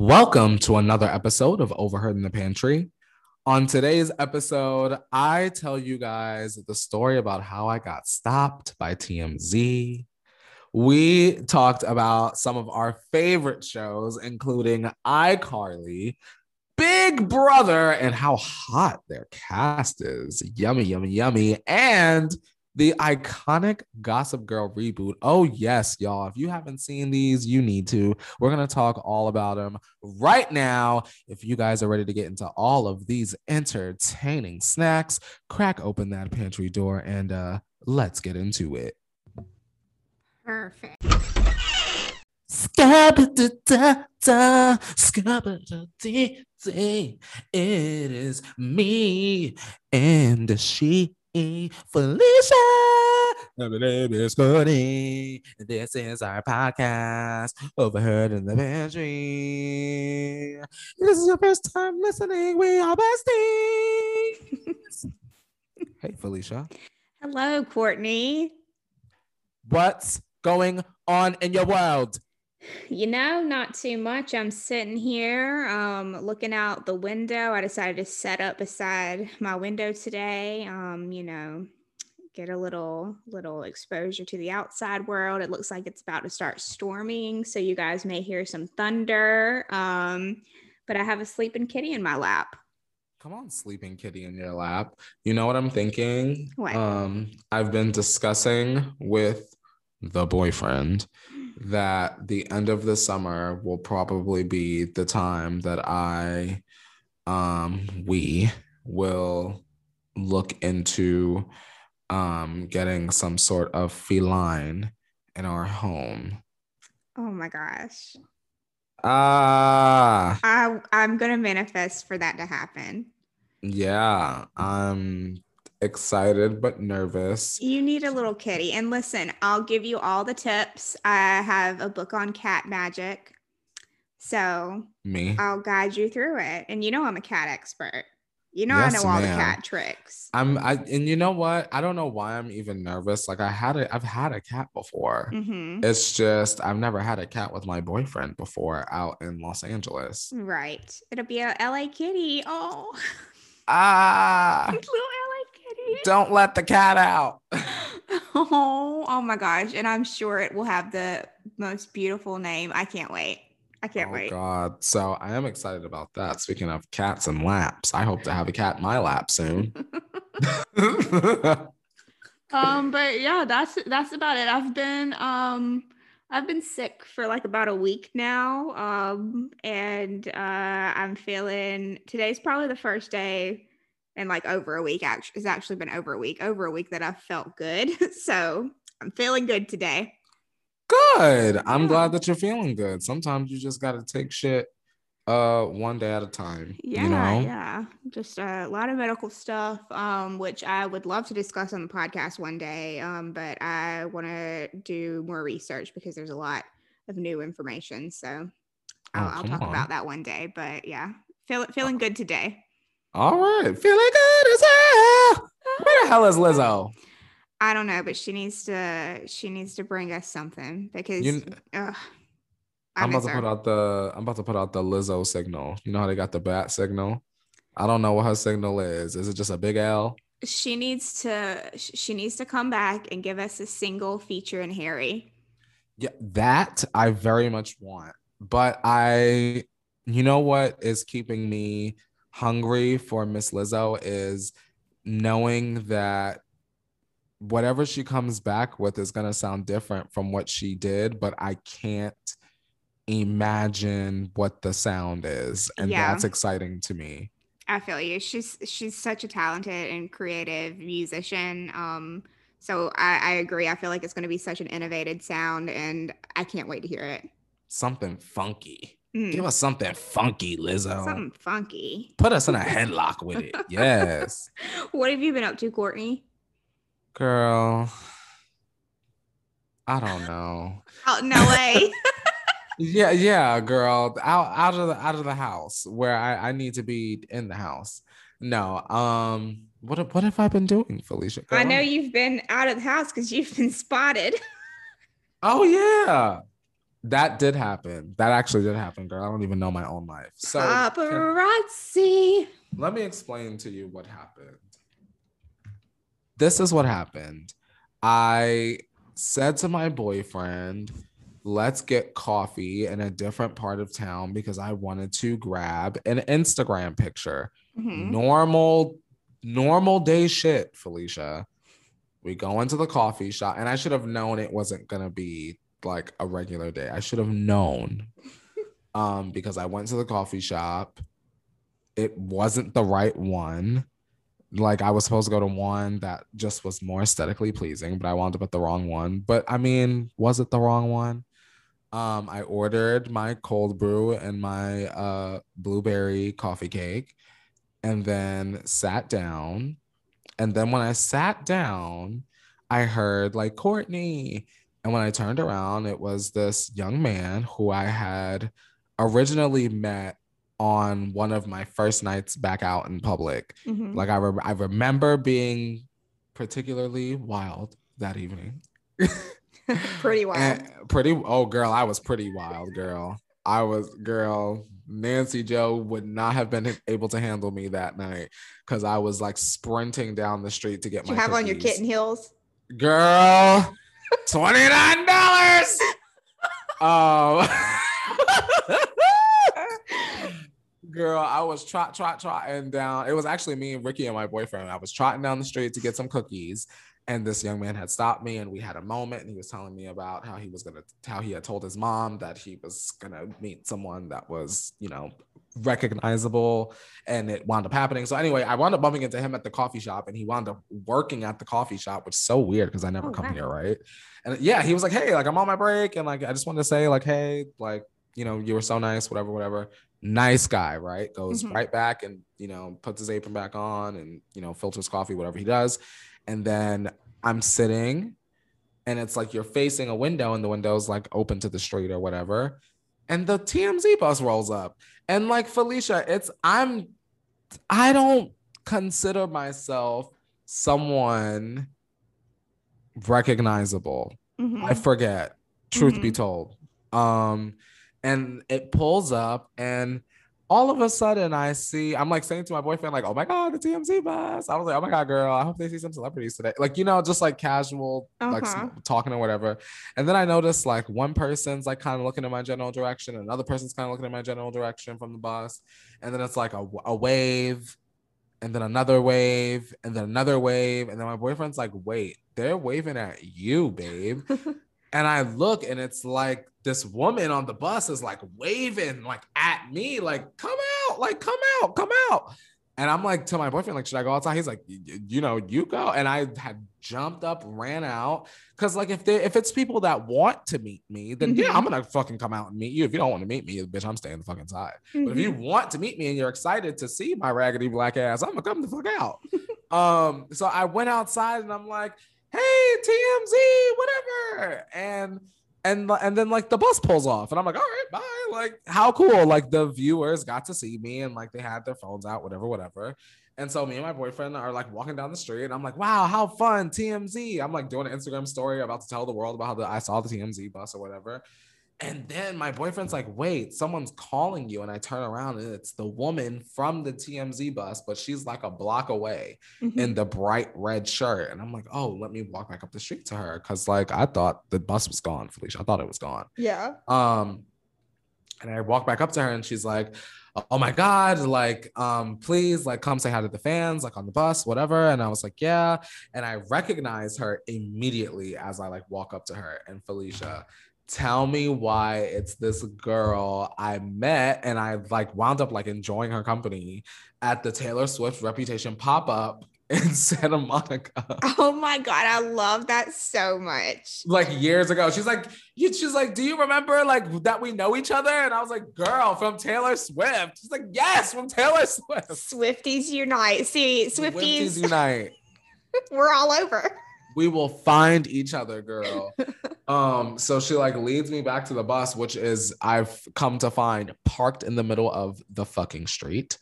Welcome to another episode of Overheard in the Pantry. On today's episode, I tell you guys the story about how I got stopped by TMZ. We talked about some of our favorite shows, including iCarly, Big Brother, and how hot their cast is. Yummy, yummy, yummy. And the iconic Gossip Girl reboot. Oh, yes, y'all. If you haven't seen these, you need to. We're going to talk all about them right now. If you guys are ready to get into all of these entertaining snacks, crack open that pantry door and uh, let's get into it. Perfect. Scabba-da-da-da, scabba-da-dee-dee. It is me and she, Felicia. And My name is Cody. This is our podcast, Overheard in the Pantry. If This is your first time listening. We are besties. hey, Felicia. Hello, Courtney. What's going on in your world? You know, not too much. I'm sitting here um, looking out the window. I decided to set up beside my window today. Um, you know, get a little little exposure to the outside world. It looks like it's about to start storming, so you guys may hear some thunder. Um, but I have a sleeping kitty in my lap. Come on, sleeping kitty in your lap. You know what I'm thinking? What? Um, I've been discussing with the boyfriend that the end of the summer will probably be the time that I um we will look into um getting some sort of feline in our home. Oh my gosh. Ah, I I'm gonna manifest for that to happen. yeah. I'm excited but nervous. You need a little kitty. And listen, I'll give you all the tips. I have a book on cat magic. So Me. I'll guide you through it. And you know I'm a cat expert. You know Yes, I know all ma'am. the cat tricks. I'm I and you know what? I don't know why I'm even nervous. Like I had a I've had a cat before. hmm It's just I've never had a cat with my boyfriend before out in Los Angeles. Right. It'll be a LA kitty. Oh, Ah, little LA kitty. Don't let the cat out. Oh, oh my gosh. And I'm sure it will have the most beautiful name. I can't wait. I can't wait. oh wait. God. So I am excited about that. Speaking of cats and laps, I hope to have a cat in my lap soon. um but yeah that's that's about it i've been um i've been sick for like about a week now um and uh i'm feeling today's probably the first day in like over a week actually it's actually been over a week over a week that i felt good so i'm feeling good today Good. I'm Yeah. glad that you're feeling good. Sometimes you just gotta take shit uh one day at a time. yeah you know? yeah just a lot of medical stuff um which i would love to discuss on the podcast one day um but i want to do more research because there's a lot of new information so Oh, i'll, I'll talk on. about that one day but yeah feel, feeling good today All right. Feeling good as hell. Where the hell is Lizzo? i don't know but she needs to she needs to bring us something because You- ugh, I'm about to her. put out the I'm about to put out the Lizzo signal. You know how they got the bat signal? I don't know what her signal is. Is it just a big L? she needs to she needs to come back and give us a single feature in harry Yeah, that I very much want. But I you know what is keeping me hungry for Miss Lizzo is knowing that whatever she comes back with is going to sound different from what she did, but I can't imagine what the sound is. And Yeah. that's exciting to me. I feel you. She's she's such a talented and creative musician. Um, so I, I agree. I feel like it's going to be such an innovative sound, and I can't wait to hear it. Something funky. Mm, Give us something funky, Lizzo. something funky. Put us in a headlock with it. Yes. What have you been up to, Courtney? Girl. I don't know. Out in LA. Yeah, yeah, girl. Out out of the out of the house where I, I need to be in the house. No. Um what what have I been doing, Felicia? I know you've been out of the house because you've been spotted. Oh yeah. That did happen. That actually did happen, girl. I don't even know my own life. So paparazzi. Can, let me explain to you what happened. This is what happened. I said to my boyfriend, let's get coffee in a different part of town because I wanted to grab an Instagram picture. Mm-hmm. Normal, normal day shit, Felicia. We go into the coffee shop, and I should have known it wasn't gonna be like a regular day. I should have known. um, because I went to the coffee shop. It wasn't the right one. Like I was supposed to go to one that just was more aesthetically pleasing, but I wound up at the wrong one. But I mean, was it the wrong one? Um, I ordered my cold brew and my uh, blueberry coffee cake and then sat down. And then when I sat down, I heard like Courtney. And when I turned around, it was this young man who I had originally met on one of my first nights back out in public. Mm-hmm. Like I, re- I remember being particularly wild that evening. pretty wild. And pretty oh girl, I was pretty wild, girl. I was girl. Nancy Joe would not have been able to handle me that night because I was like sprinting down the street to get Did my. You have cookies. on your kitten heels, girl. Twenty nine dollars. um, girl, I was trot trot trotting down. It was actually me and Ricky and my boyfriend. I was trotting down the street to get some cookies, and this young man had stopped me and we had a moment and he was telling me about how he was gonna how he had told his mom that he was gonna meet someone that was you know recognizable and it wound up happening. So anyway i wound up bumping into him at the coffee shop and he wound up working at the coffee shop which is so weird because i never oh, come wow. here right? And yeah he was like hey like i'm on my break and like i just wanted to say like hey like you know you were so nice whatever whatever. Nice guy right? Goes mm-hmm. right back and you know puts his apron back on and you know filters coffee whatever he does and then I'm sitting and it's like you're facing a window and the window's like open to the street or whatever. And the TMZ bus rolls up. And like Felicia, it's I'm I don't consider myself someone recognizable. Mm-hmm. I forget, truth mm-hmm. be told. Um and it pulls up and all of a sudden I see, I'm like saying to my boyfriend, like, oh my God, the TMZ bus. I was like, oh my God, girl, I hope they see some celebrities today. Like, you know, just like casual, uh-huh. like talking or whatever. And then I noticed like one person's like kind of looking in my general direction, another person's kind of looking in my general direction from the bus. And then it's like a, a wave, and then another wave, and then another wave. And then my boyfriend's like, wait, they're waving at you, babe. and I look and it's like this woman on the bus is like waving like at me, like, come out, like, come out, come out. And I'm like to my boyfriend, like, should I go outside? He's like, you know, you go. And I had jumped up, ran out. Cause like if they if it's people that want to meet me, then mm-hmm. yeah, I'm gonna fucking come out and meet you. If you don't want to meet me, bitch, I'm staying the fucking side. Mm-hmm. But if you mm-hmm. want to meet me and you're excited to see my raggedy black ass, I'm gonna come the fuck out. um, so I went outside and I'm like, hey, TMZ, whatever. And and and then like the bus pulls off and i'm like all right bye. Like how cool. Like the viewers got to see me and like they had their phones out whatever whatever. And so me and my boyfriend are like walking down the street and i'm like wow how fun tmz i'm like doing an instagram story about to tell the world about how the, i saw the tmz bus or whatever and then my boyfriend's like, wait, someone's calling you. And I turn around and it's the woman from the TMZ bus, but she's like a block away mm-hmm. in the bright red shirt. And I'm like, oh, let me walk back up the street to her. Cause like I thought the bus was gone, Felicia. I thought it was gone. Yeah. Um, and I walk back up to her and she's like, oh my God, like, um, please like come say hi to the fans, like on the bus, whatever. And I was like, yeah. And I recognize her immediately as I like walk up to her and Felicia tell me why it's this girl I met and I like wound up like enjoying her company at the Taylor Swift Reputation pop up in Santa Monica. Oh my god, I love that so much. Like years ago, she's like, she's like, do you remember like that we know each other? And I was like, girl, from Taylor Swift. She's like, yes, from Taylor Swift. Swifties unite. See, Swifties, Swifties unite. We're all over we will find each other, girl. um, so she like leads me back to the bus, which is I've come to find parked in the middle of the fucking street.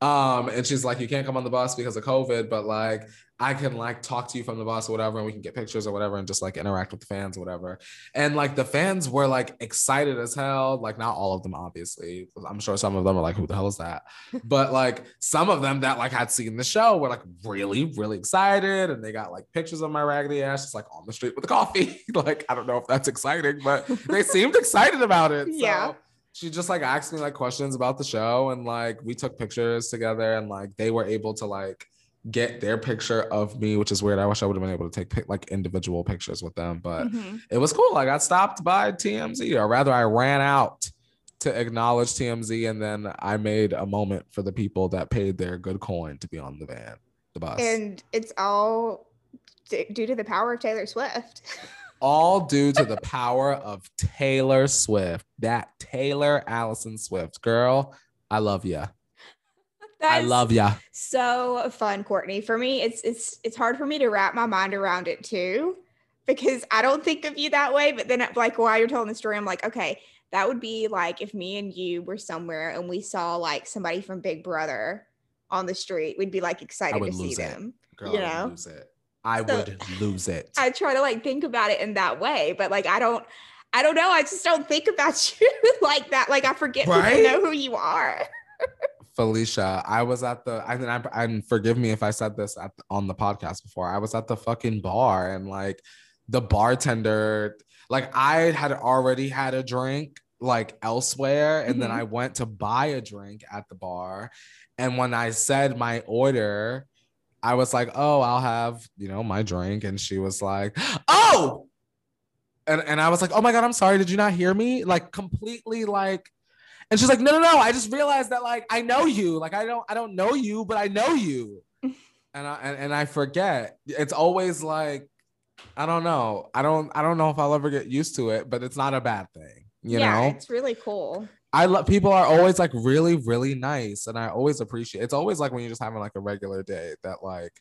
Um, and she's like, you can't come on the bus because of COVID, but like I can like talk to you from the bus or whatever, and we can get pictures or whatever, and just like interact with the fans or whatever. And like the fans were like excited as hell. Like not all of them, obviously. I'm sure some of them are like, who the hell is that? but like some of them that like had seen the show were like really, really excited, and they got like pictures of my raggedy ass just like on the street with the coffee. like I don't know if that's exciting, but they seemed excited about it. So. Yeah she just like asked me like questions about the show and like we took pictures together and like they were able to like get their picture of me, which is weird. I wish I would have been able to take like individual pictures with them, but mm-hmm. it was cool. I got stopped by TMZ, or rather, I ran out to acknowledge TMZ, and then I made a moment for the people that paid their good coin to be on the van, the bus. And it's all d- due to the power of Taylor Swift. all due to the power of Taylor Swift. That Taylor Allison Swift girl, I love you. I love ya. So fun, Courtney. For me, it's it's it's hard for me to wrap my mind around it too, because I don't think of you that way. But then, like while you're telling the story, I'm like, okay, that would be like if me and you were somewhere and we saw like somebody from Big Brother on the street, we'd be like excited to see them. Girl, you know, lose it. I so, would lose it. I try to like think about it in that way, but like I don't. I don't know. I just don't think about you like that. Like I forget right? know who you are. Felicia, I was at the, I mean, I, and forgive me if I said this at, on the podcast before. I was at the fucking bar and like the bartender, like I had already had a drink like elsewhere, and mm-hmm. then I went to buy a drink at the bar. And when I said my order, I was like, oh, I'll have, you know, my drink. And she was like, oh, and, and I was like, oh my God, I'm sorry. Did you not hear me? Like completely like and she's like, no, no, no. I just realized that like I know you. Like I don't I don't know you, but I know you. and I and, and I forget. It's always like, I don't know. I don't I don't know if I'll ever get used to it, but it's not a bad thing. You yeah, know? It's really cool. I love people are always like really, really nice. And I always appreciate it's always like when you're just having like a regular day that like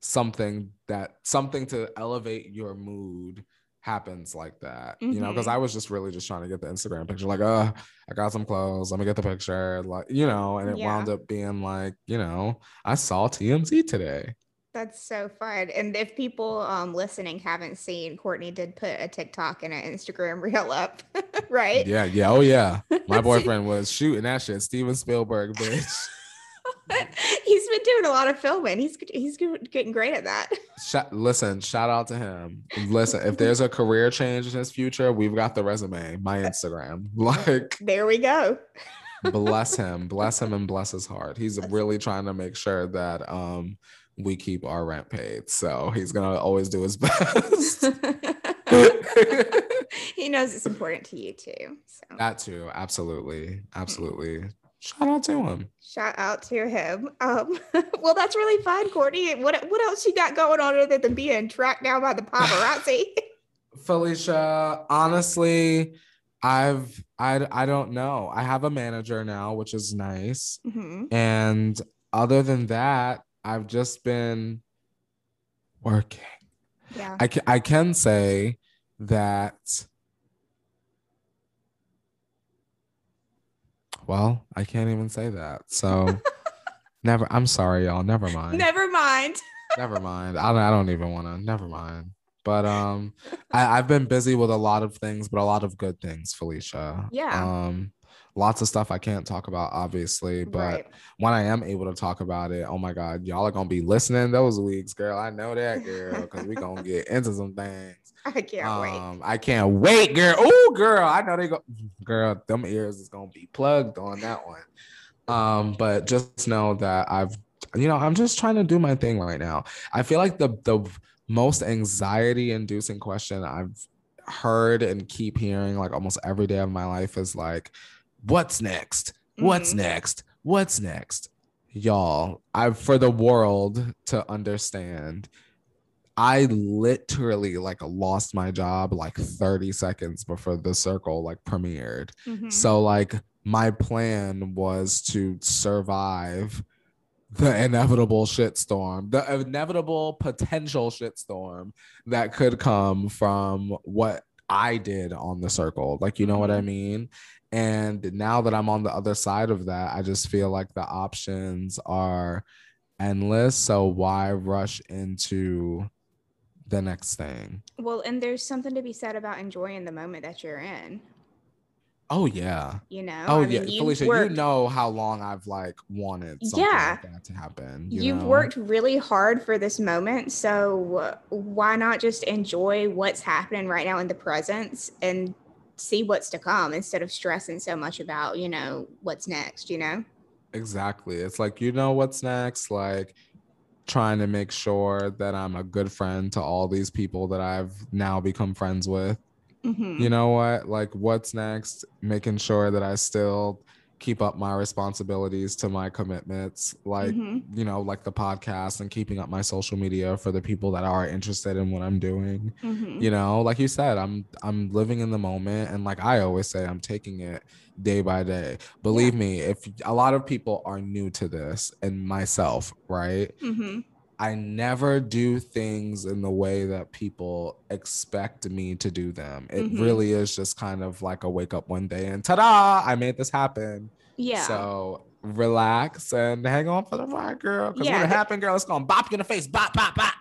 something that something to elevate your mood happens like that, mm-hmm. you know, because I was just really just trying to get the Instagram picture, like, uh, I got some clothes, let me get the picture, like, you know, and it yeah. wound up being like, you know, I saw TMZ today. That's so fun. And if people um, listening haven't seen, Courtney did put a TikTok and an Instagram reel up, right? Yeah, yeah. Oh, yeah. My boyfriend was shooting that shit. Steven Spielberg, bitch. he's been doing a lot of filming. He's he's getting great at that. listen, shout out to him. Listen, if there's a career change in his future, we've got the resume, my Instagram. Like there we go. bless him, bless him, and bless his heart. He's really trying to make sure that um we keep our rent paid. So he's gonna always do his best. he knows it's important to you too. So. That too, absolutely, absolutely. Shout out to him. Shout out to him. Um, well, that's really fun, Courtney. What what else you got going on other than being tracked down by the paparazzi? Felicia, honestly, I've I I don't know. I have a manager now, which is nice. Mm-hmm. And other than that, I've just been working. Yeah. I can I can say that Well, I can't even say that. So never. I'm sorry, y'all. Never mind. Never mind. never mind. I don't, I don't even want to. Never mind. But um, I, I've been busy with a lot of things, but a lot of good things, Felicia. Yeah. Um, lots of stuff I can't talk about, obviously, but right. when I am able to talk about it, oh my God, y'all are gonna be listening those weeks, girl. I know that, girl, because we gonna get into some things. I can't um, wait. I can't wait, girl. Oh, girl, I know they go. Girl, them ears is gonna be plugged on that one. Um, but just know that I've, you know, I'm just trying to do my thing right now. I feel like the the most anxiety inducing question I've heard and keep hearing like almost every day of my life is like, what's next? What's mm-hmm. next? What's next? Y'all, I for the world to understand I literally like lost my job like 30 seconds before the circle like premiered. Mm-hmm. So like my plan was to survive the inevitable shitstorm, the inevitable potential shitstorm that could come from what I did on the circle. Like, you know what I mm-hmm. mean? And now that I'm on the other side of that, I just feel like the options are endless. So why rush into the next thing? Well, and there's something to be said about enjoying the moment that you're in. Oh yeah. You know. Oh I yeah, mean, you've Felicia. worked- You know how long I've like wanted something Yeah. like that to happen. You You've know? worked really hard for this moment, so why not just enjoy what's happening right now in the present and see what's to come instead of stressing so much about, you know, what's next, you know? Exactly. It's like you know what's next. Like trying to make sure that I'm a good friend to all these people that I've now become friends with. Mhm. you know what like what's next making sure that i still keep up my responsibilities to my commitments like Mhm. you know like the podcast and keeping up my social media for the people that are interested in what i'm doing Mhm. you know like you said i'm i'm living in the moment and like i always say i'm taking it day by day believe me if a lot of people are new to this and myself right Mhm. I never do things in the way that people expect me to do them. It Mhm. really is just kind of like a wake up one day and ta-da, I made this happen. Yeah. So relax and hang on for the ride, girl. Because Yeah, when it happened, girl, it's gonna bop you in the face. Bop, bop, bop.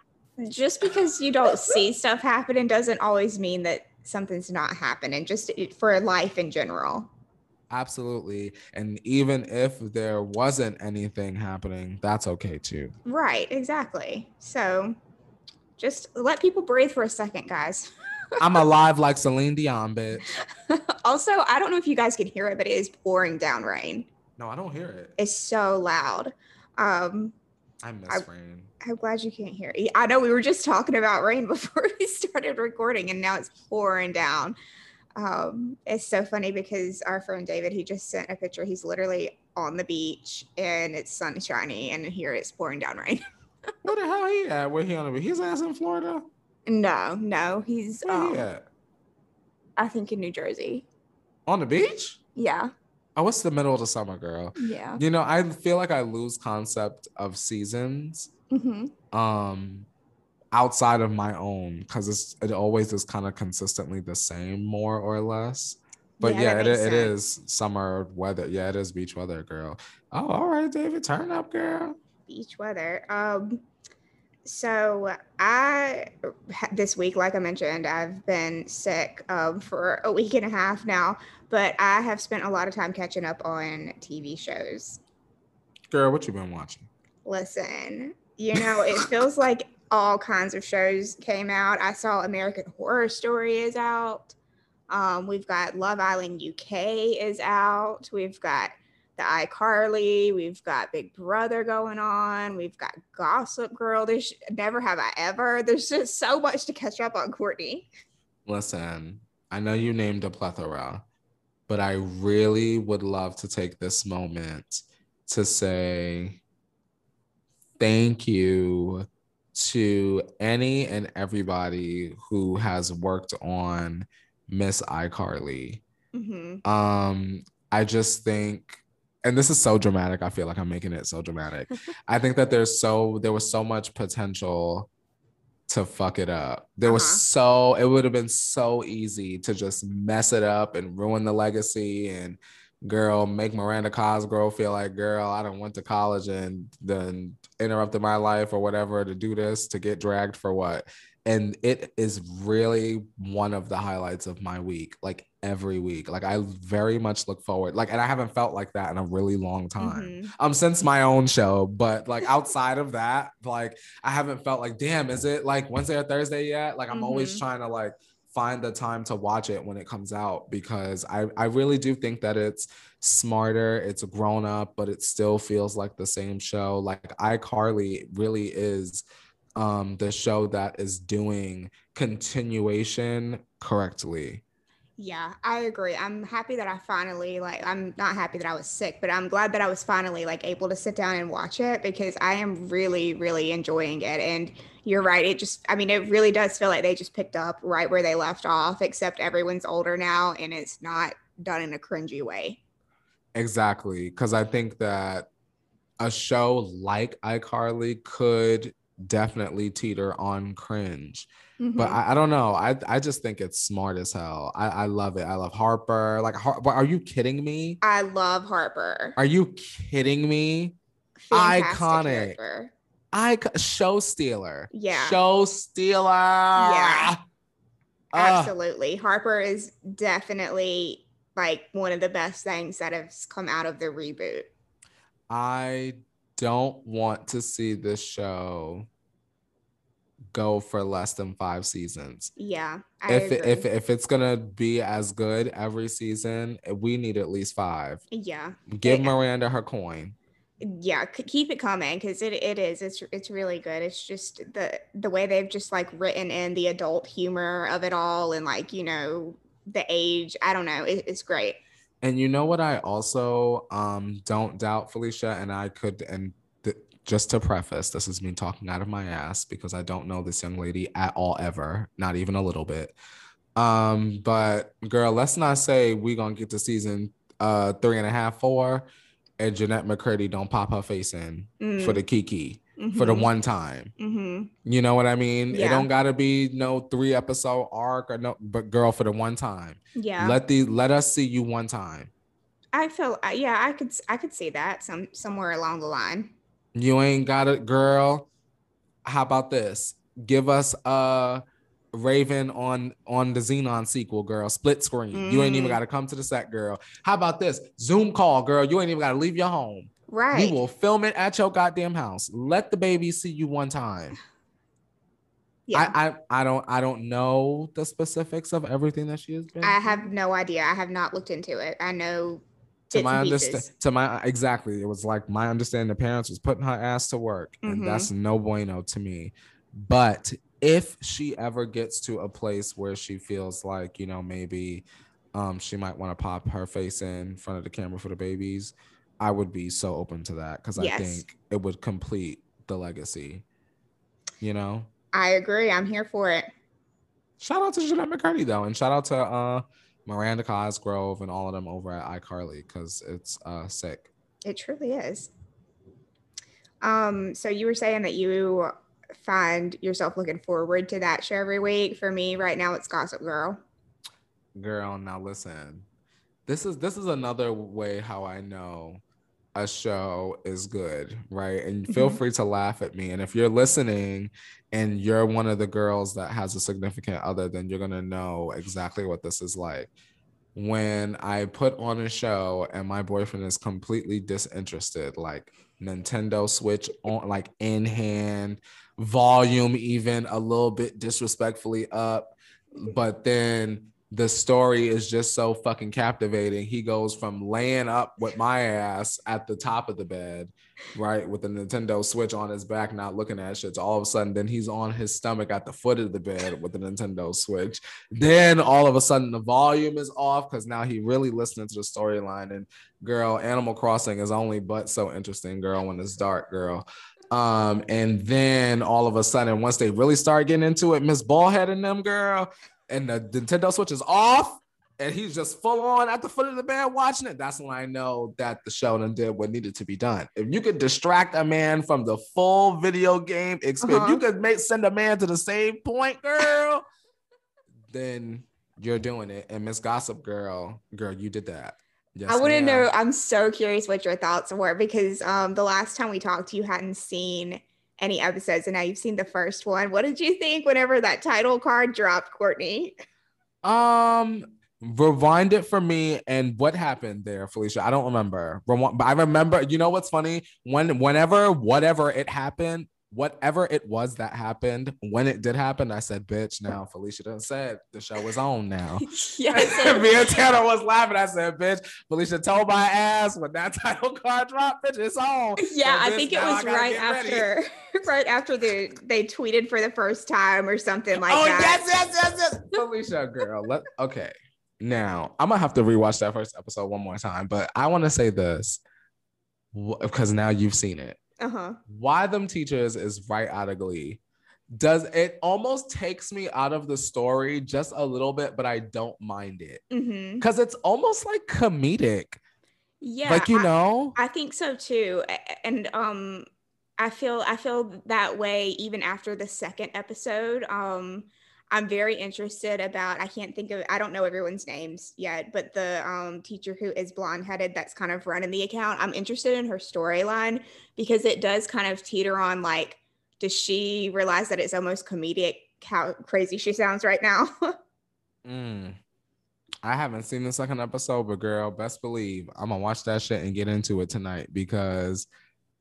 just because you don't see stuff happening doesn't always mean that something's not happening, just for life in general. Absolutely. And even if there wasn't anything happening, that's okay too. Right, exactly. So just let people breathe for a second, guys. I'm alive like Celine Dion, bitch. also, I don't know if you guys can hear it, but it is pouring down rain. No, I don't hear it. It's so loud. Um, I miss I- rain. I'm glad you can't hear it. I know we were just talking about rain before we started recording, and now it's pouring down. Um, it's so funny because our friend David, he just sent a picture. He's literally on the beach and it's sunshiny, and here it's pouring down rain. Where the hell he at? Where he on the He's ass in Florida? no, no, he's Where um, he at? I think in New Jersey. On the beach? Yeah, Oh, it's the middle of the summer, girl. yeah. You know, I feel like I lose concept of seasons hmm um outside of my own because it's it always is kind of consistently the same, more or less. But Yeah, yeah, it, it sense. summer weather. Yeah, it is beach weather, girl. Oh, all right, David, turn up, girl. beach weather. Um, so I this week, like I mentioned, I've been sick um, for a week and a half now, but I have spent a lot of time catching up on TV shows. Girl, what you been watching? Listen, you know, it feels like all kinds of shows came out. I saw American Horror Story is out. Um, we've got Love Island UK is out. We've got the iCarly. We've got Big Brother going on. We've got Gossip Girl. There's never have I ever. There's just so much to catch up on, Courtney. Listen, I know you named a plethora, but I really would love to take this moment to say thank you to any and everybody who has worked on Miss iCarly. hmm Um, I just think, and this is so dramatic. I feel like I'm making it so dramatic. I think that there's so there was so much potential to fuck it up. There was Uh-huh. so it would have been so easy to just mess it up and ruin the legacy and girl make Miranda Cosgrove feel like girl I don't went to college and then interrupted my life or whatever to do this to get dragged for what and it is really one of the highlights of my week like every week like I very much look forward like and I haven't felt like that in a really long time Mhm. um since my own show but like outside of that like i haven't felt like damn is it like wednesday or thursday yet like i'm always Mhm. trying to like find the time to watch it when it comes out because i i really do think that it's smarter it's grown up but it still feels like the same show. Like icarly really is um the show that is doing continuation correctly. Yeah, I agree. I'm happy that I finally like I'm not happy that I was sick, but I'm glad that I was finally like able to sit down and watch it because I am really really enjoying it. And you're right. It just I mean it really does feel like they just picked up right where they left off except everyone's older now and it's not done in a cringy way. Exactly. Because I think that a show like iCarly could definitely teeter on cringe. Mhm. But I, I don't know. I I just think it's smart as hell. I, I love it. I love Harper. Like, Har- are you kidding me? I love Harper. Are you kidding me? Fantastic iconic. character. I show stealer. Yeah. Show stealer. Yeah. Ah, Absolutely. Harper is definitely like one of the best things that has come out of the reboot. I don't want to see this show go for less than five seasons. Yeah. I if agree. if if it's gonna be as good every season, we need at least five. yeah. Give Yeah. Miranda her coin. Yeah keep it coming because it, it is it's it's really good it's just the the way they've just like written in the adult humor of it all and like you know the age i don't know it, it's great And you know what? I also um don't doubt Felicia, and I could and th- just to preface, this is me talking out of my ass because I don't know this young lady at all ever, not even a little bit. Um, but girl, let's not say we gonna get to season uh three and a half, four, and Jennette McCurdy don't pop her face in for the Kiki for the one time. mm-hmm. You know what I mean? It don't gotta be no three episode arc or no, but girl, for the one time. yeah Let the let us see you one time. i feel yeah i could i could see that some somewhere along the line You ain't got it, girl. How about this? Give us a Raven on on the Zenon sequel, girl. Split screen. You ain't even Mm. got to come to the set, girl. How about this? Zoom call, girl. You ain't even got to leave your home. right We will film it at your goddamn house. Let the baby see you one time. yeah I, I I don't I don't know the specifics of everything that she has been. I, have no idea i have not looked into it i know to my and understand to my exactly it was like my understanding the parents was putting her ass to work and Mhm. that's no bueno to me but if she ever gets to a place where she feels like you know maybe um she might want to pop her face in front of the camera for the babies i would be so open to that because Yes. i think it would complete the legacy you know i agree i'm here for it shout out to Jennette McCurdy though and shout out to uh Miranda Cosgrove and all of them over at iCarly because it's uh sick It truly is. Um, so you were saying that you find yourself looking forward to that show every week. For me, right now, it's Gossip Girl. Girl, now listen. This is this is another way how I know a show is good, right? And feel Mhm. free to laugh at me. And if you're listening and you're one of the girls that has a significant other, then you're gonna know exactly what this is like. When I put on a show and my boyfriend is completely disinterested, like Nintendo Switch on like in hand, volume even a little bit disrespectfully up, but then the story is just so fucking captivating. He goes from laying up with my ass at the top of the bed, right, with the Nintendo Switch on his back, not looking at shit. So all of a sudden, then he's on his stomach at the foot of the bed with the Nintendo Switch. Then all of a sudden, the volume is off because now he really listening to the storyline. And girl, Animal Crossing is only but so interesting, girl, when it's dark, girl. Um, and then all of a sudden, once they really start getting into it, Miss Ballhead and them, girl, and the Nintendo Switch is off, and he's just full on at the foot of the bed watching it. That's when I know that the show done did what needed to be done. If you could distract a man from the full video game experience, Uh-huh. you could make send a man to the same point, girl, then you're doing it. And Miss Gossip Girl, girl, you did that. Yes, I want to know. I'm so curious what your thoughts were because um, the last time we talked, you hadn't seen any episodes, and now you've seen the first one. What did you think whenever that title card dropped, Courtney? Um, rewind it for me. And what happened there, Felicia? I don't remember. But I remember. You know what's funny? When whenever whatever it happened, whatever it was that happened, when it did happen, I said, "Bitch." Now Felicia done said the show is on now. yes. Me and Tanner was laughing. I said, "Bitch." Felicia told my ass when that title card dropped, "Bitch, it's on." Yeah, So, I think it was right after, right after the they tweeted for the first time or something like oh that. yes, yes, yes, yes. Felicia, girl. Let okay. Now I'm gonna have to rewatch that first episode one more time, but I want to say this because now you've seen it. Uh huh. Why them teachers is right out of Glee. Does it almost takes me out of the story just a little bit, but I don't mind it hmm because it's almost like comedic. Yeah. like you I- know, I think so too. And um I feel I feel that way even after the second episode. Um, I'm very interested about. I can't think of. I don't know everyone's names yet, but the um, teacher who is blonde headed that's kind of running the account. I'm interested in her storyline because it does kind of teeter on like, does she realize that it's almost comedic how crazy she sounds right now? mm. I haven't seen the second episode, but girl, best believe I'm gonna watch that shit and get into it tonight because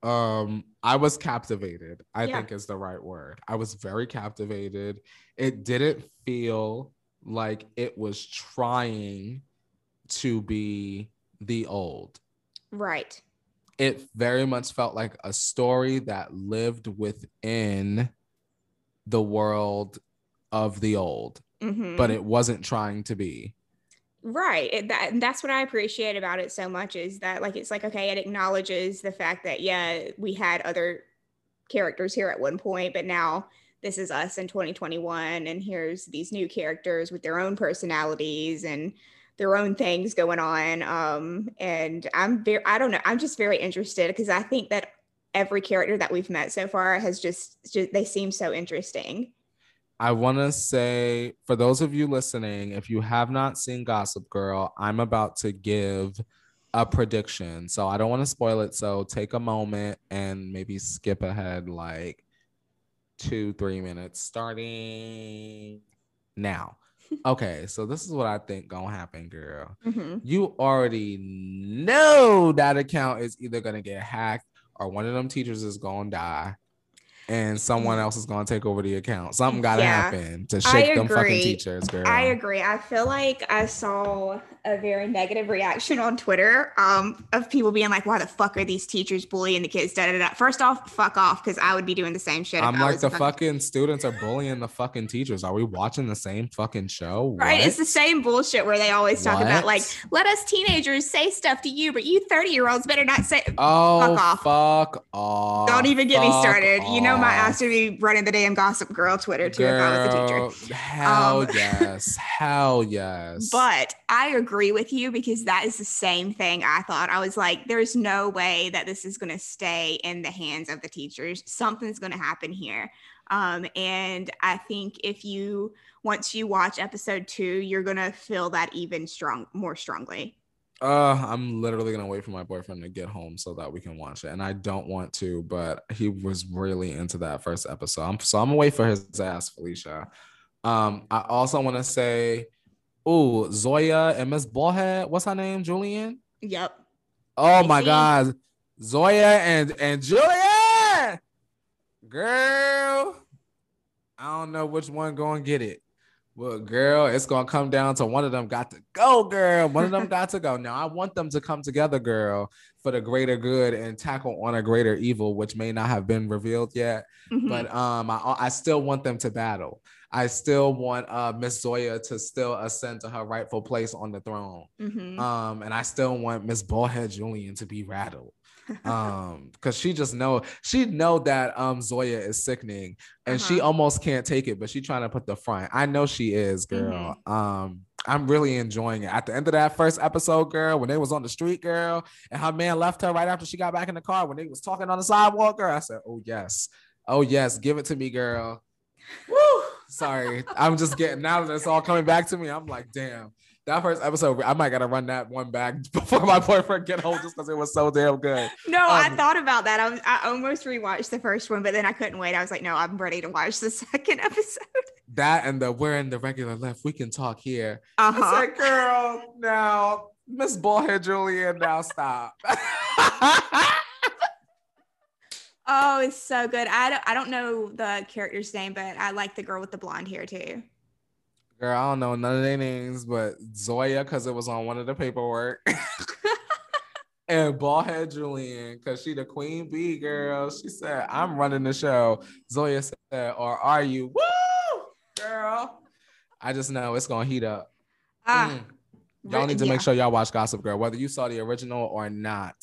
um i was captivated i yeah. think is the right word. I was very captivated. It didn't feel like it was trying to be the old. Right. It very much felt like a story that lived within the world of the old mm-hmm. but it wasn't trying to be right it, that, that's what i appreciate about it so much is that like it's like okay it acknowledges the fact that yeah we had other characters here at one point but now this is us in 2021 and here's these new characters with their own personalities and their own things going on um and i'm very i don't know i'm just very interested because i think that every character that we've met so far has just, just they seem so interesting I want to say for those of you listening, if you have not seen Gossip Girl, I'm about to give a prediction. So I don't want to spoil it. So take a moment and maybe skip ahead like two, three minutes starting now. Okay, so this is what I think gonna happen, girl. Mm-hmm. You already know that account is either gonna get hacked or one of them teachers is gonna die and someone else is going to take over the account. Something got to yeah, happen to shake them fucking teachers, girl. I agree. I feel like I saw a very negative reaction on Twitter um, of people being like, "Why the fuck are these teachers bullying the kids?" Da, da, da. First off, fuck off, because I would be doing the same shit. I'm like, the fucking students are bullying the fucking teachers. Are we watching the same fucking show? Right, it's the same bullshit where they always talk what? about like, let us teenagers say stuff to you, but you 30 year olds better not say. Oh, fuck off. Fuck off. Don't even get me started. Off. You know my ass to be running the damn Gossip Girl Twitter too Girl, if I was a teacher. Hell um, yes, hell yes. But I agree with you because that is the same thing I thought. I was like, there's no way that this is going to stay in the hands of the teachers. Something's going to happen here. Um, and I think if you, once you watch episode two, you're going to feel that even strong, more strongly. Uh, I'm literally gonna wait for my boyfriend to get home so that we can watch it, and I don't want to, but he was really into that first episode, I'm, so I'm gonna wait for his ass, Felicia. Um, I also want to say Oh, Zoya and Miss Ballhead. What's her name? Julien. Yep. Oh my God, Zoya and and Julien. Girl, I don't know which one going to get it. Well, girl, it's gonna come down to one of them got to go, girl. One of them got to go. Now I want them to come together, girl, for the greater good and tackle on a greater evil, which may not have been revealed yet. Mm-hmm. But um, I I still want them to battle. I still want uh, Miss Zoya to still ascend to her rightful place on the throne. Mm-hmm. Um, and I still want Miss Ballhead Julien to be rattled. Um because she just know she know that um zoya is sickening and uh-huh. she almost can't take it but she trying to put the front i know she is girl mm-hmm. um i'm really enjoying it at the end of that first episode girl when they was on the street girl and her man left her right after she got back in the car when they was talking on the sidewalk girl i said oh yes oh yes give it to me girl Woo! Sorry, I'm just getting now that it's all coming back to me. I'm like, damn, that first episode, I might gotta run that one back before my boyfriend get home, just because it was so damn good. No, um, I thought about that. I was, I almost rewatched the first one, but then I couldn't wait. I was like, no, I'm ready to watch the second episode. That and the we're in the regular left. We can talk here. Uh-huh. Girl, now Miss Ballhead Julien, now stop. Oh, it's so good. I don't, I don't know the character's name, but I like the girl with the blonde hair too. Girl, I don't know none of their names, but Zoya because it was on one of the paperwork. and Ballhead Julien, because she the queen bee girl. She said, I'm running the show. Zoya said, or are you? Woo! Girl. I just know it's gonna heat up. Ah, mm. Y'all need to yeah. make sure y'all watch Gossip Girl, whether you saw the original or not.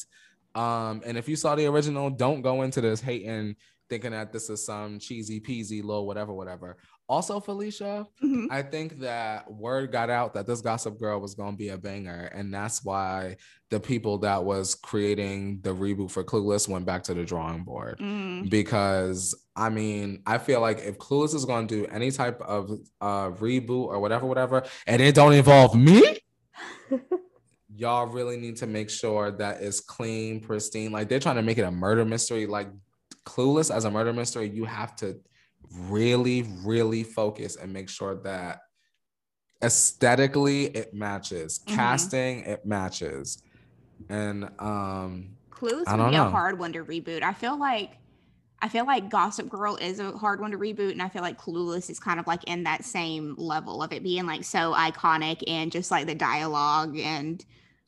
Um, and if you saw the original, don't go into this hating, thinking that this is some cheesy peasy little whatever, whatever. Also, Felicia, Mhm. I think that word got out that this Gossip Girl was going to be a banger, and that's why the people that was creating the reboot for Clueless went back to the drawing board. Mm, Because I mean, I feel like if Clueless is going to do any type of uh, reboot or whatever, whatever, and it don't involve me, y'all really need to make sure that it's clean, pristine. Like they're trying to make it a murder mystery. Like Clueless as a murder mystery, you have to really, really focus and make sure that aesthetically it matches, Mhm. casting it matches, and um, Clueless I would be know. a hard one to reboot. I feel like I feel like Gossip Girl is a hard one to reboot, and I feel like Clueless is kind of like in that same level of it being like so iconic and just like the dialogue and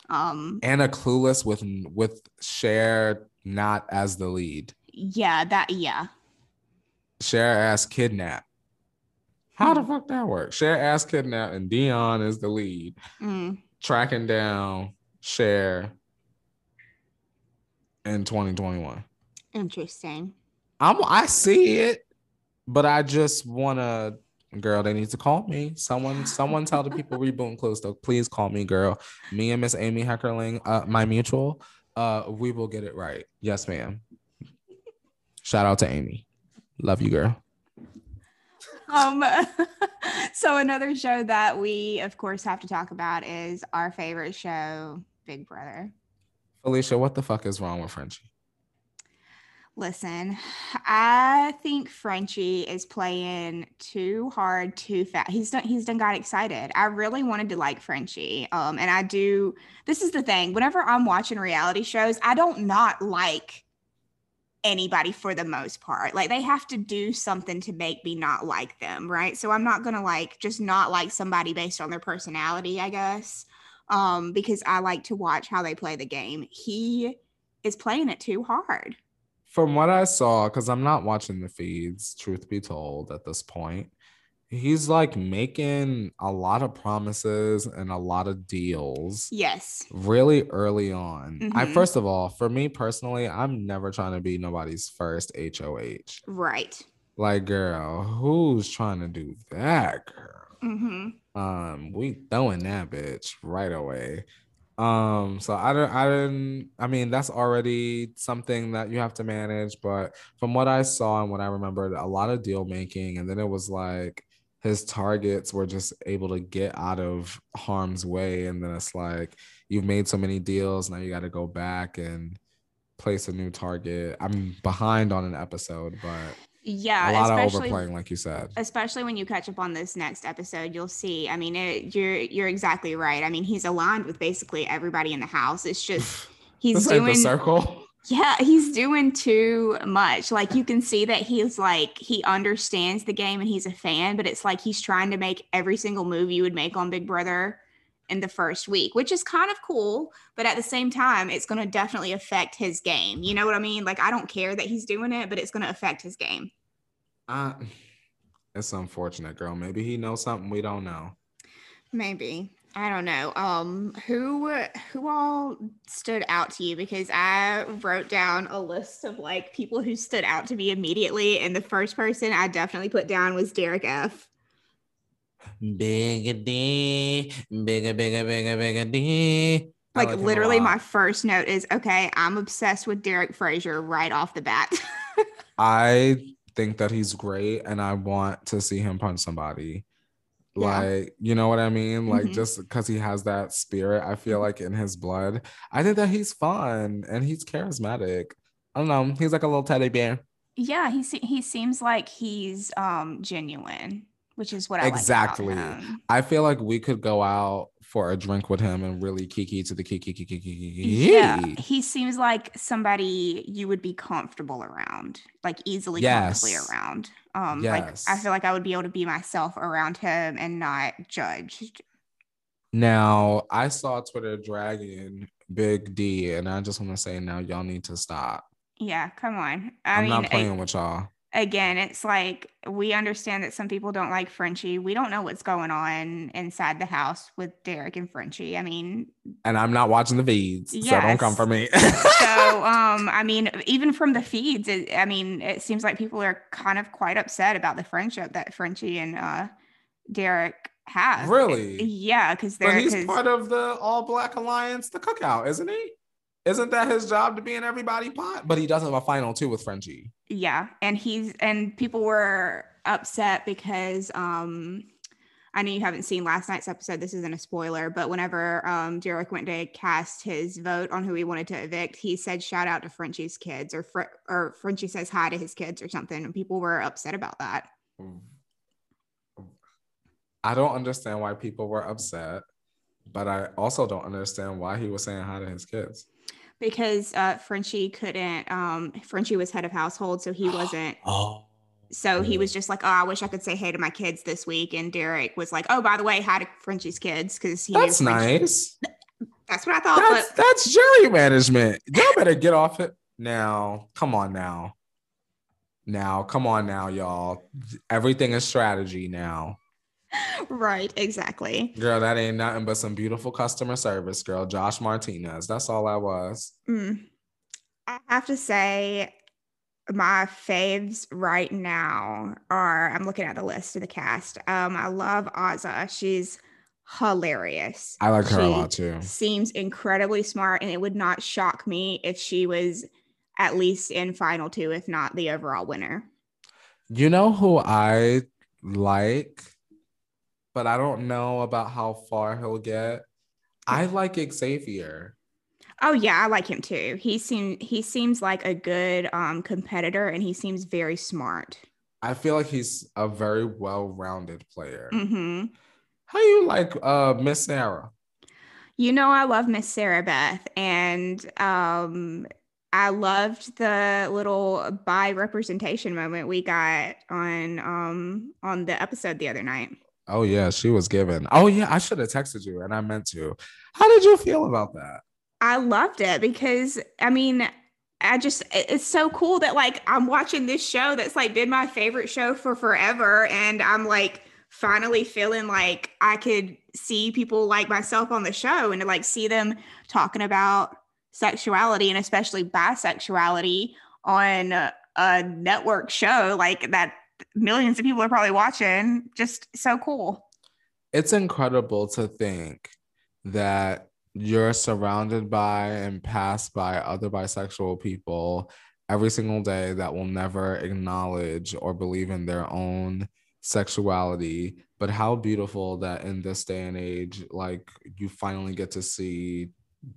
um and a Clueless with with Cher not as the lead. yeah that yeah Cher ass kidnap. How the fuck that work? Cher ass kidnap and Dionne is the lead, Mm, tracking down Cher in 2021. interesting. I'm I see it, but I just wanna girl, they need to call me. Someone, someone tell the people rebooting close though. Please call me, girl. Me and Miss Amy Heckerling, uh, my mutual, uh, we will get it right. Yes, ma'am. Shout out to Amy. Love you, girl. Um, so another show that we, of course, have to talk about is our favorite show, Big Brother. Felicia, what the fuck is wrong with Frenchie? Listen, I think Frenchie is playing too hard, too fast. He's done. He's done got excited. I really wanted to like Frenchie, um, and I do. This is the thing. Whenever I'm watching reality shows, I don't not like anybody for the most part. Like they have to do something to make me not like them, right? So I'm not gonna like just not like somebody based on their personality, I guess, um, because I like to watch how they play the game. He is playing it too hard. From what I saw, because I'm not watching the feeds, truth be told, at this point, he's like making a lot of promises and a lot of deals Yes. really early on. I Mhm. first of all, for me personally, I'm never trying to be nobody's first HOH. Right. Like, girl, who's trying to do that, girl? Mm-hmm. Um, we throwing that bitch right away. Um, so I don't, I didn't, I mean, that's already something that you have to manage. But from what I saw and what I remembered, a lot of deal making, and then it was like his targets were just able to get out of harm's way, and then it's like you've made so many deals, now you got to go back and place a new target. I'm behind on an episode, but Yeah. a lot of overplaying, like you said. especially when you catch up on this next episode, you'll see. I mean, it, you're you're exactly right. I mean, he's aligned with basically everybody in the house. It's just he's doing the circle. Yeah, he's doing too much. Like you can see that he's like he understands the game and he's a fan, but it's like he's trying to make every single move you would make on Big Brother in the first week, which is kind of cool, but at the same time, it's going to definitely affect his game. You know what I mean? Like I don't care that he's doing it, but it's going to affect his game. Uh, it's unfortunate, girl. Maybe he knows something we don't know. Maybe. I don't know. Um who who all stood out to you because I wrote down a list of like people who stood out to me immediately and the first person I definitely put down was Derek F. Bigger D, bigger, bigger, bigger, bigger D. I Like him literally my first note is okay, I'm obsessed with Derek Frazier right off the bat. I think that he's great, and I want to see him punch somebody. Yeah. Like, you know what I mean? Like, Mhm. just because he has that spirit, I feel like in his blood. I think that he's fun and he's charismatic. I don't know. He's like a little teddy bear. yeah, he se- he seems like he's um genuine, which is what I Exactly. like. I feel like we could go out for a drink with him and really kiki to the kiki kiki kiki. Yeah, he seems like somebody you would be comfortable around, like easily comfortably around. Um, like I feel like I would be able to be myself around him and not judged. Now, I saw Twitter dragging Big D, and I just want to say now, y'all need to stop. Yeah, come on. I I am not playing with y'all. Again, it's like we understand that some people don't like Frenchie. We don't know what's going on inside the house with Derek and Frenchie. I mean, and I'm not watching the feeds, yes. so don't come for me. so, um, I mean, even from the feeds, it, I mean, it seems like people are kind of quite upset about the friendship that Frenchie and uh, Derek have. Really? Yeah, because they're. He's part of the All Black Alliance, the cookout, isn't he? Isn't that his job to be in everybody pot? But he doesn't have a final two with Frenchie. Yeah, and he's and people were upset because um I know you haven't seen last night's episode. This isn't a spoiler, but whenever um, Derek went to cast his vote on who he wanted to evict, he said "shout out to Frenchie's kids" or Fr- or Frenchie says hi to his kids or something, and people were upset about that. I don't understand why people were upset, but I also don't understand why he was saying hi to his kids because uh, Frenchie couldn't. Um, Frenchie was head of household, so he wasn't. oh. So he was just like, "Oh, I wish I could say hey to my kids this week." And Derek was like, "Oh, by the way, hi to Frenchie's kids because he." That's nice. That's what I thought. That's, but- that's jury management. Y'all better get off it now. Come on now. Now, come on now, y'all. Everything is strategy now. Right, exactly. Girl, that ain't nothing but some beautiful customer service, girl. Josh Martinez. That's all I was. Mm. I have to say, my faves right now are I'm looking at the list of the cast. Um, I love Azah. She's hilarious. I like her she a lot too. Seems incredibly smart, and it would not shock me if she was at least in final two, if not the overall winner. You know who I like? But I don't know about how far he'll get. I like Xavier. Oh yeah, I like him too. He seems he seems like a good um, competitor, and he seems very smart. I feel like he's a very well-rounded player. Mm-hmm. How do you like uh, Miss Sarah? You know, I love Miss Sarah Beth, and um, I loved the little bi representation moment we got on um, on the episode the other night. Oh yeah, she was given. Oh yeah, I should have texted you and I meant to. How did you feel about that? I loved it because I mean, I just it's so cool that like I'm watching this show that's like been my favorite show for forever and I'm like finally feeling like I could see people like myself on the show and to like see them talking about sexuality and especially bisexuality on a, a network show like that millions of people are probably watching. Just so cool. It's incredible to think that you're surrounded by and passed by other bisexual people every single day that will never acknowledge or believe in their own sexuality but how beautiful that in this day and age like you finally get to see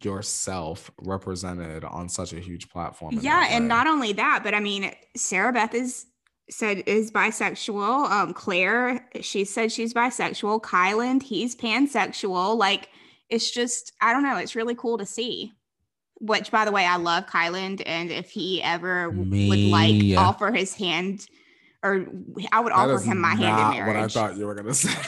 yourself represented on such a huge platform yeah and not only that but i mean sarah beth is said is bisexual. Um, Claire, she said she's bisexual. Kyland, he's pansexual. Like it's just, I don't know. It's really cool to see. Which, by the way, I love Kyland, and if he ever Me. would like offer his hand, or I would that offer him my hand in marriage. What I thought you were gonna say.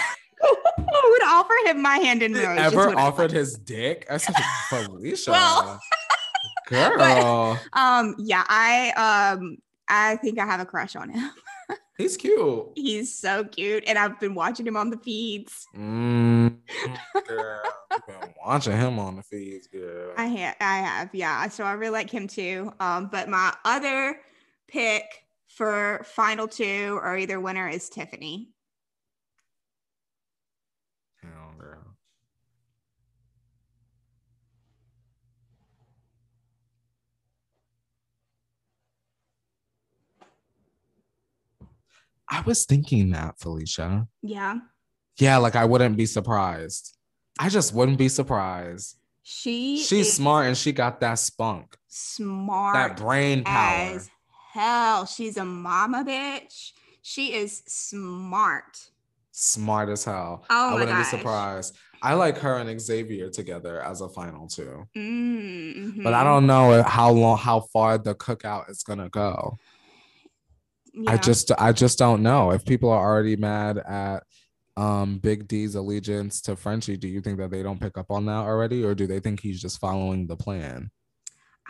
I would offer him my hand in marriage. Ever offered his dick? I said, Felicia. well, girl. But, um, yeah, I um I think I have a crush on him. He's cute. He's so cute, and I've been watching him on the feeds. Mm, girl, been watching him on the feeds, girl. I have, I have, yeah. So I really like him too. Um, but my other pick for final two or either winner is Tiffany. I was thinking that, Felicia. Yeah. Yeah, like I wouldn't be surprised. I just wouldn't be surprised. She she's smart and she got that spunk. Smart. That brain power. As hell. She's a mama bitch. She is smart. Smart as hell. Oh I wouldn't gosh. be surprised. I like her and Xavier together as a final two. Mm-hmm. But I don't know how long, how far the cookout is gonna go. I just I just don't know if people are already mad at um Big D's allegiance to Frenchie. Do you think that they don't pick up on that already, or do they think he's just following the plan?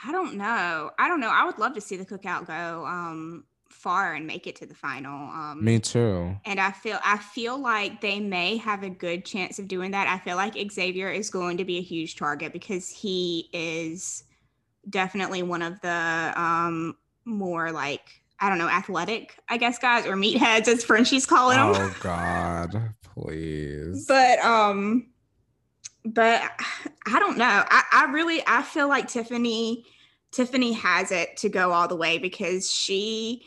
I don't know. I don't know. I would love to see the cookout go um far and make it to the final. Um, Me too. and I feel I feel like they may have a good chance of doing that. I feel like Xavier is going to be a huge target because he is definitely one of the um, more like I don't know athletic, I guess, guys or meatheads as Frenchie's calling them. Oh God, please. but um but i don't know I, I really i feel like tiffany tiffany has it to go all the way because she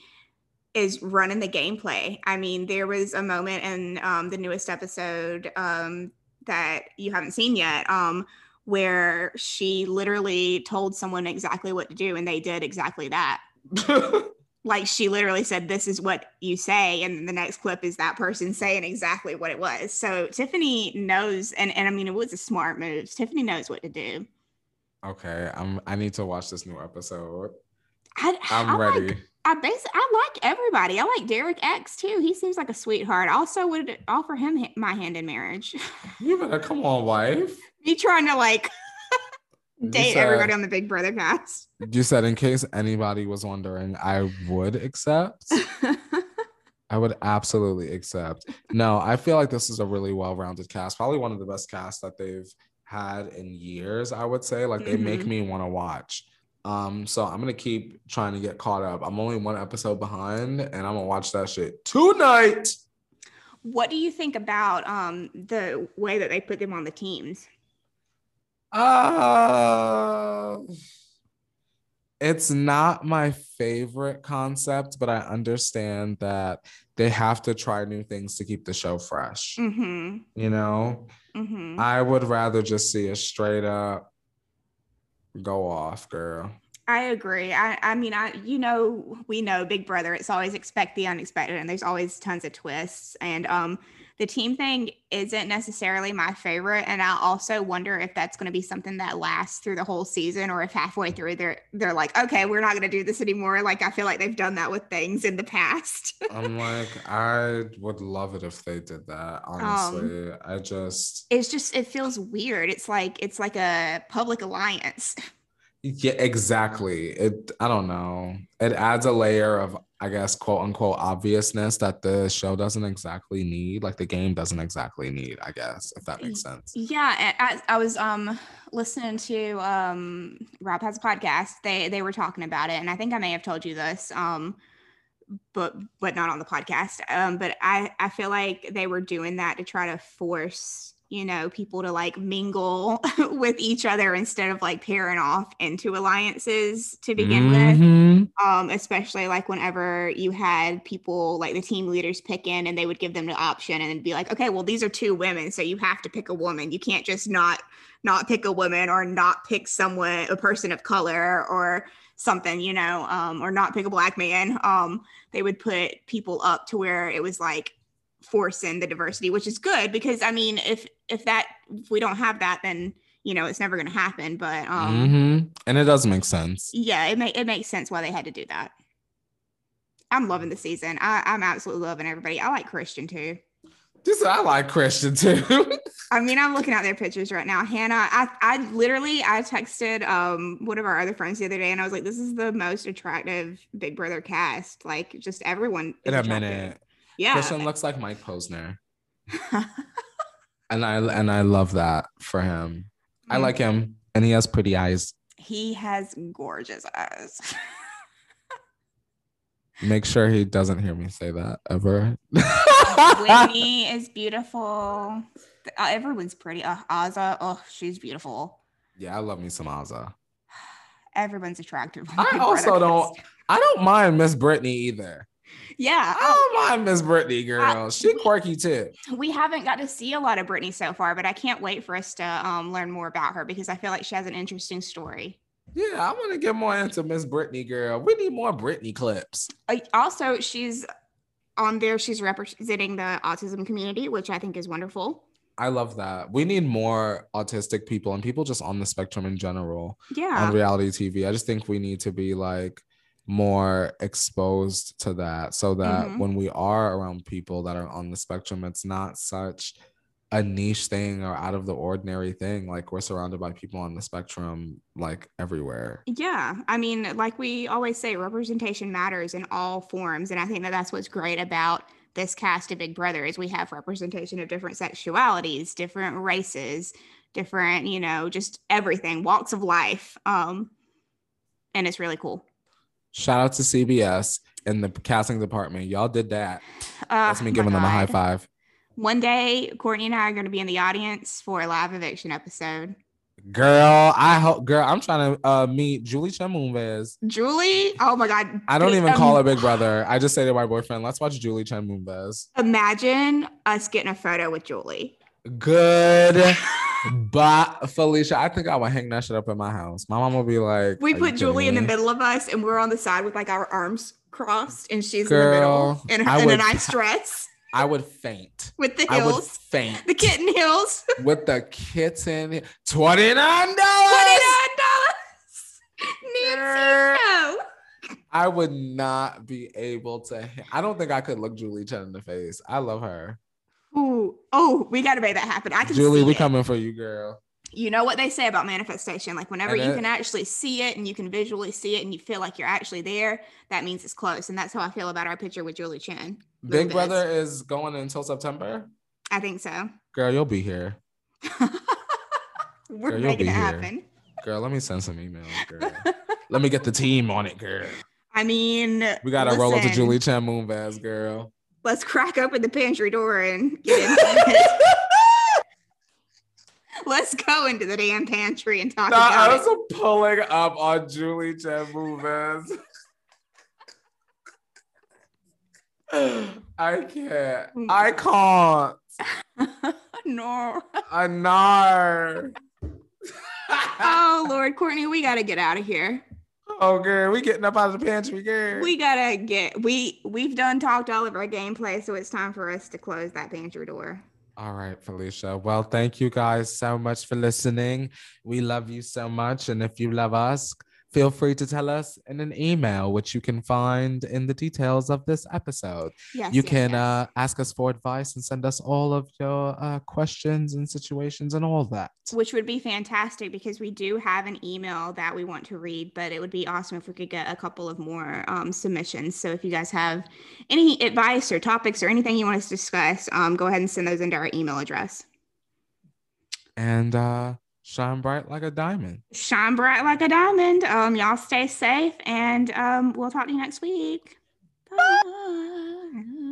is running the gameplay i mean there was a moment in um, the newest episode um, that you haven't seen yet um, where she literally told someone exactly what to do and they did exactly that like she literally said this is what you say and the next clip is that person saying exactly what it was so tiffany knows and, and i mean it was a smart move tiffany knows what to do okay, I'm. I need to watch this new episode. I, I'm I ready. like, i basically i like everybody i like derek x too he seems like a sweetheart I also would offer him my hand in marriage You better come on, wife. me trying to like date said- everybody on the big brother cast You said, in case anybody was wondering, I would accept. I would absolutely accept. No, I feel like this is a really well-rounded cast. Probably one of the best casts that they've had in years. I would say, like they make Mhm. me want to watch. Um, so I'm gonna keep trying to get caught up. I'm only one episode behind, and I'm gonna watch that shit tonight. what do you think about um the way that they put them on the teams Uh, it's not my favorite concept, but I understand that they have to try new things to keep the show fresh. mm-hmm You know, mm-hmm I would rather just see a straight up go off, girl. I agree. I, I mean, I you know we know Big Brother. It's always expect the unexpected, and there's always tons of twists. And um, the team thing isn't necessarily my favorite, and I also wonder if that's going to be something that lasts through the whole season, or if halfway through they're they're like, okay, we're not going to do this anymore. Like I feel like they've done that with things in the past. I'm like, I would love it if they did that. Um, Honestly, I just it's just it feels weird. It's like it's like a public alliance. Yeah, exactly. It I don't know. It adds a layer of I guess quote unquote obviousness that the show doesn't exactly need, like the game doesn't exactly need, I guess, if that makes sense. Yeah, I, I was um listening to um Rob has a podcast. They they were talking about it, and I think I may have told you this, um, but but not on the podcast. Um, but I I feel like they were doing that to try to force you know people to like mingle with each other instead of like pairing off into alliances to begin with Mhm. um, especially like whenever you had people like the team leaders pick in and they would give them the option and be like, okay, well, these are two women, so you have to pick a woman. You can't just not not pick a woman or not pick someone, a person of color or something, you know, um, or not pick a black man. Um, they would put people up to where it was like forcing the diversity, which is good because I mean, if if that if we don't have that, then you know it's never going to happen. But um, Mhm. And it does make sense. yeah, it make it makes sense why they had to do that. I'm loving the season. I, I'm absolutely loving everybody. I like Christian too. Just I like Christian too. I mean, I'm looking at their pictures right now. Hannah, I, I literally I texted um one of our other friends the other day and I was like, this is the most attractive Big Brother cast. Like just everyone In a attractive. minute. Yeah. Christian looks like Mike Posner. And I and I love that for him. I Mm. like him. And he has pretty eyes. he has gorgeous eyes. Make sure he doesn't hear me say that ever. Whitney is beautiful. Uh, everyone's pretty. Uh, Azah, oh, she's beautiful. yeah, I love me some Azah. Everyone's attractive. I also don't- I don't mind Miss Brittany either. Yeah, Oh don't Miss Brittany, girl. She quirky too. we haven't got to see a lot of Brittany so far, but I can't wait for us to um, learn more about her because I feel like she has an interesting story. Yeah, I want to get more into Miss Brittany, girl. We need more Brittany clips. Uh, also, she's on there. She's representing the autism community, which I think is wonderful. I love that. We need more autistic people and people just on the spectrum in general Yeah, on reality TV. I just think we need to be like more exposed to that so that Mhm. when we are around people that are on the spectrum, it's not such a niche thing or out of the ordinary thing. Like we're surrounded by people on the spectrum, like everywhere. Yeah. I mean, like we always say, representation matters in all forms. And I think that that's what's great about this cast of Big Brother is we have representation of different sexualities, different races, different, you know, just everything, walks of life. Um, and it's really cool. Shout out to CBS and the casting department. Y'all did that. Uh, That's me giving them a high five. One day, Courtney and I are going to be in the audience for a live eviction episode. Girl, I hope. Girl, I'm trying to uh, meet Julie Chen Moonves. Julie, oh my god! I don't even um, call her Big Brother. I just say to my boyfriend, "Let's watch Julie Chen Moonves." Imagine us getting a photo with Julie. Good. but Felicia, I think I would hang that shit up in my house. My mom will be like, "We put Julie in the middle of us, and we're on the side with like our arms crossed, and she's Girl, in the middle in, in would, a nice dress." I would faint. With the heels. I would faint. The kitten heels. With the kitten. $29. $29. Nancy, no. I would not be able to. I don't think I could look Julie Chen in the face. I love her. Ooh, oh, we got to make that happen. I can. Julie, we it. coming for you, girl. You know what they say about manifestation. Like whenever you can actually see it and you can visually see it and you feel like you're actually there that means it's close. And that's how i feel about our picture with julie chen. Big brother is going until september? I think so. Girl you'll be here. We're girl, making it happen. Girl let me send some emails girl. Let me get the team on it girl. I mean we gotta listen, roll up to julie chen moonves girl let's crack open the pantry door and get in Let's go into the damn pantry and talk about it. I was it. pulling up on Julie Chen Moonves. I can't. I can't. no. I know. oh Lord, Courtney, we gotta get out of here. Oh girl, we getting up out of the pantry, girl. We gotta get we we've done talked all of our gameplay, so it's time for us to close that pantry door. All right, Felicia. Well, thank you guys so much for listening. We love you so much. And if you love us, feel free to tell us in an email, which you can find in the details of this episode. Yes, you yes, can yes. Uh, ask us for advice and send us all of your uh, questions and situations and all that. Which would be fantastic because we do have an email that we want to read, but it would be awesome if we could get a couple of more um, submissions. So if you guys have any advice or topics or anything you want us to discuss, um, go ahead and send those into our email address. And uh, shine bright like a diamond. Shine bright like a diamond. Um, y'all stay safe, and um, we'll talk to you next week. Bye.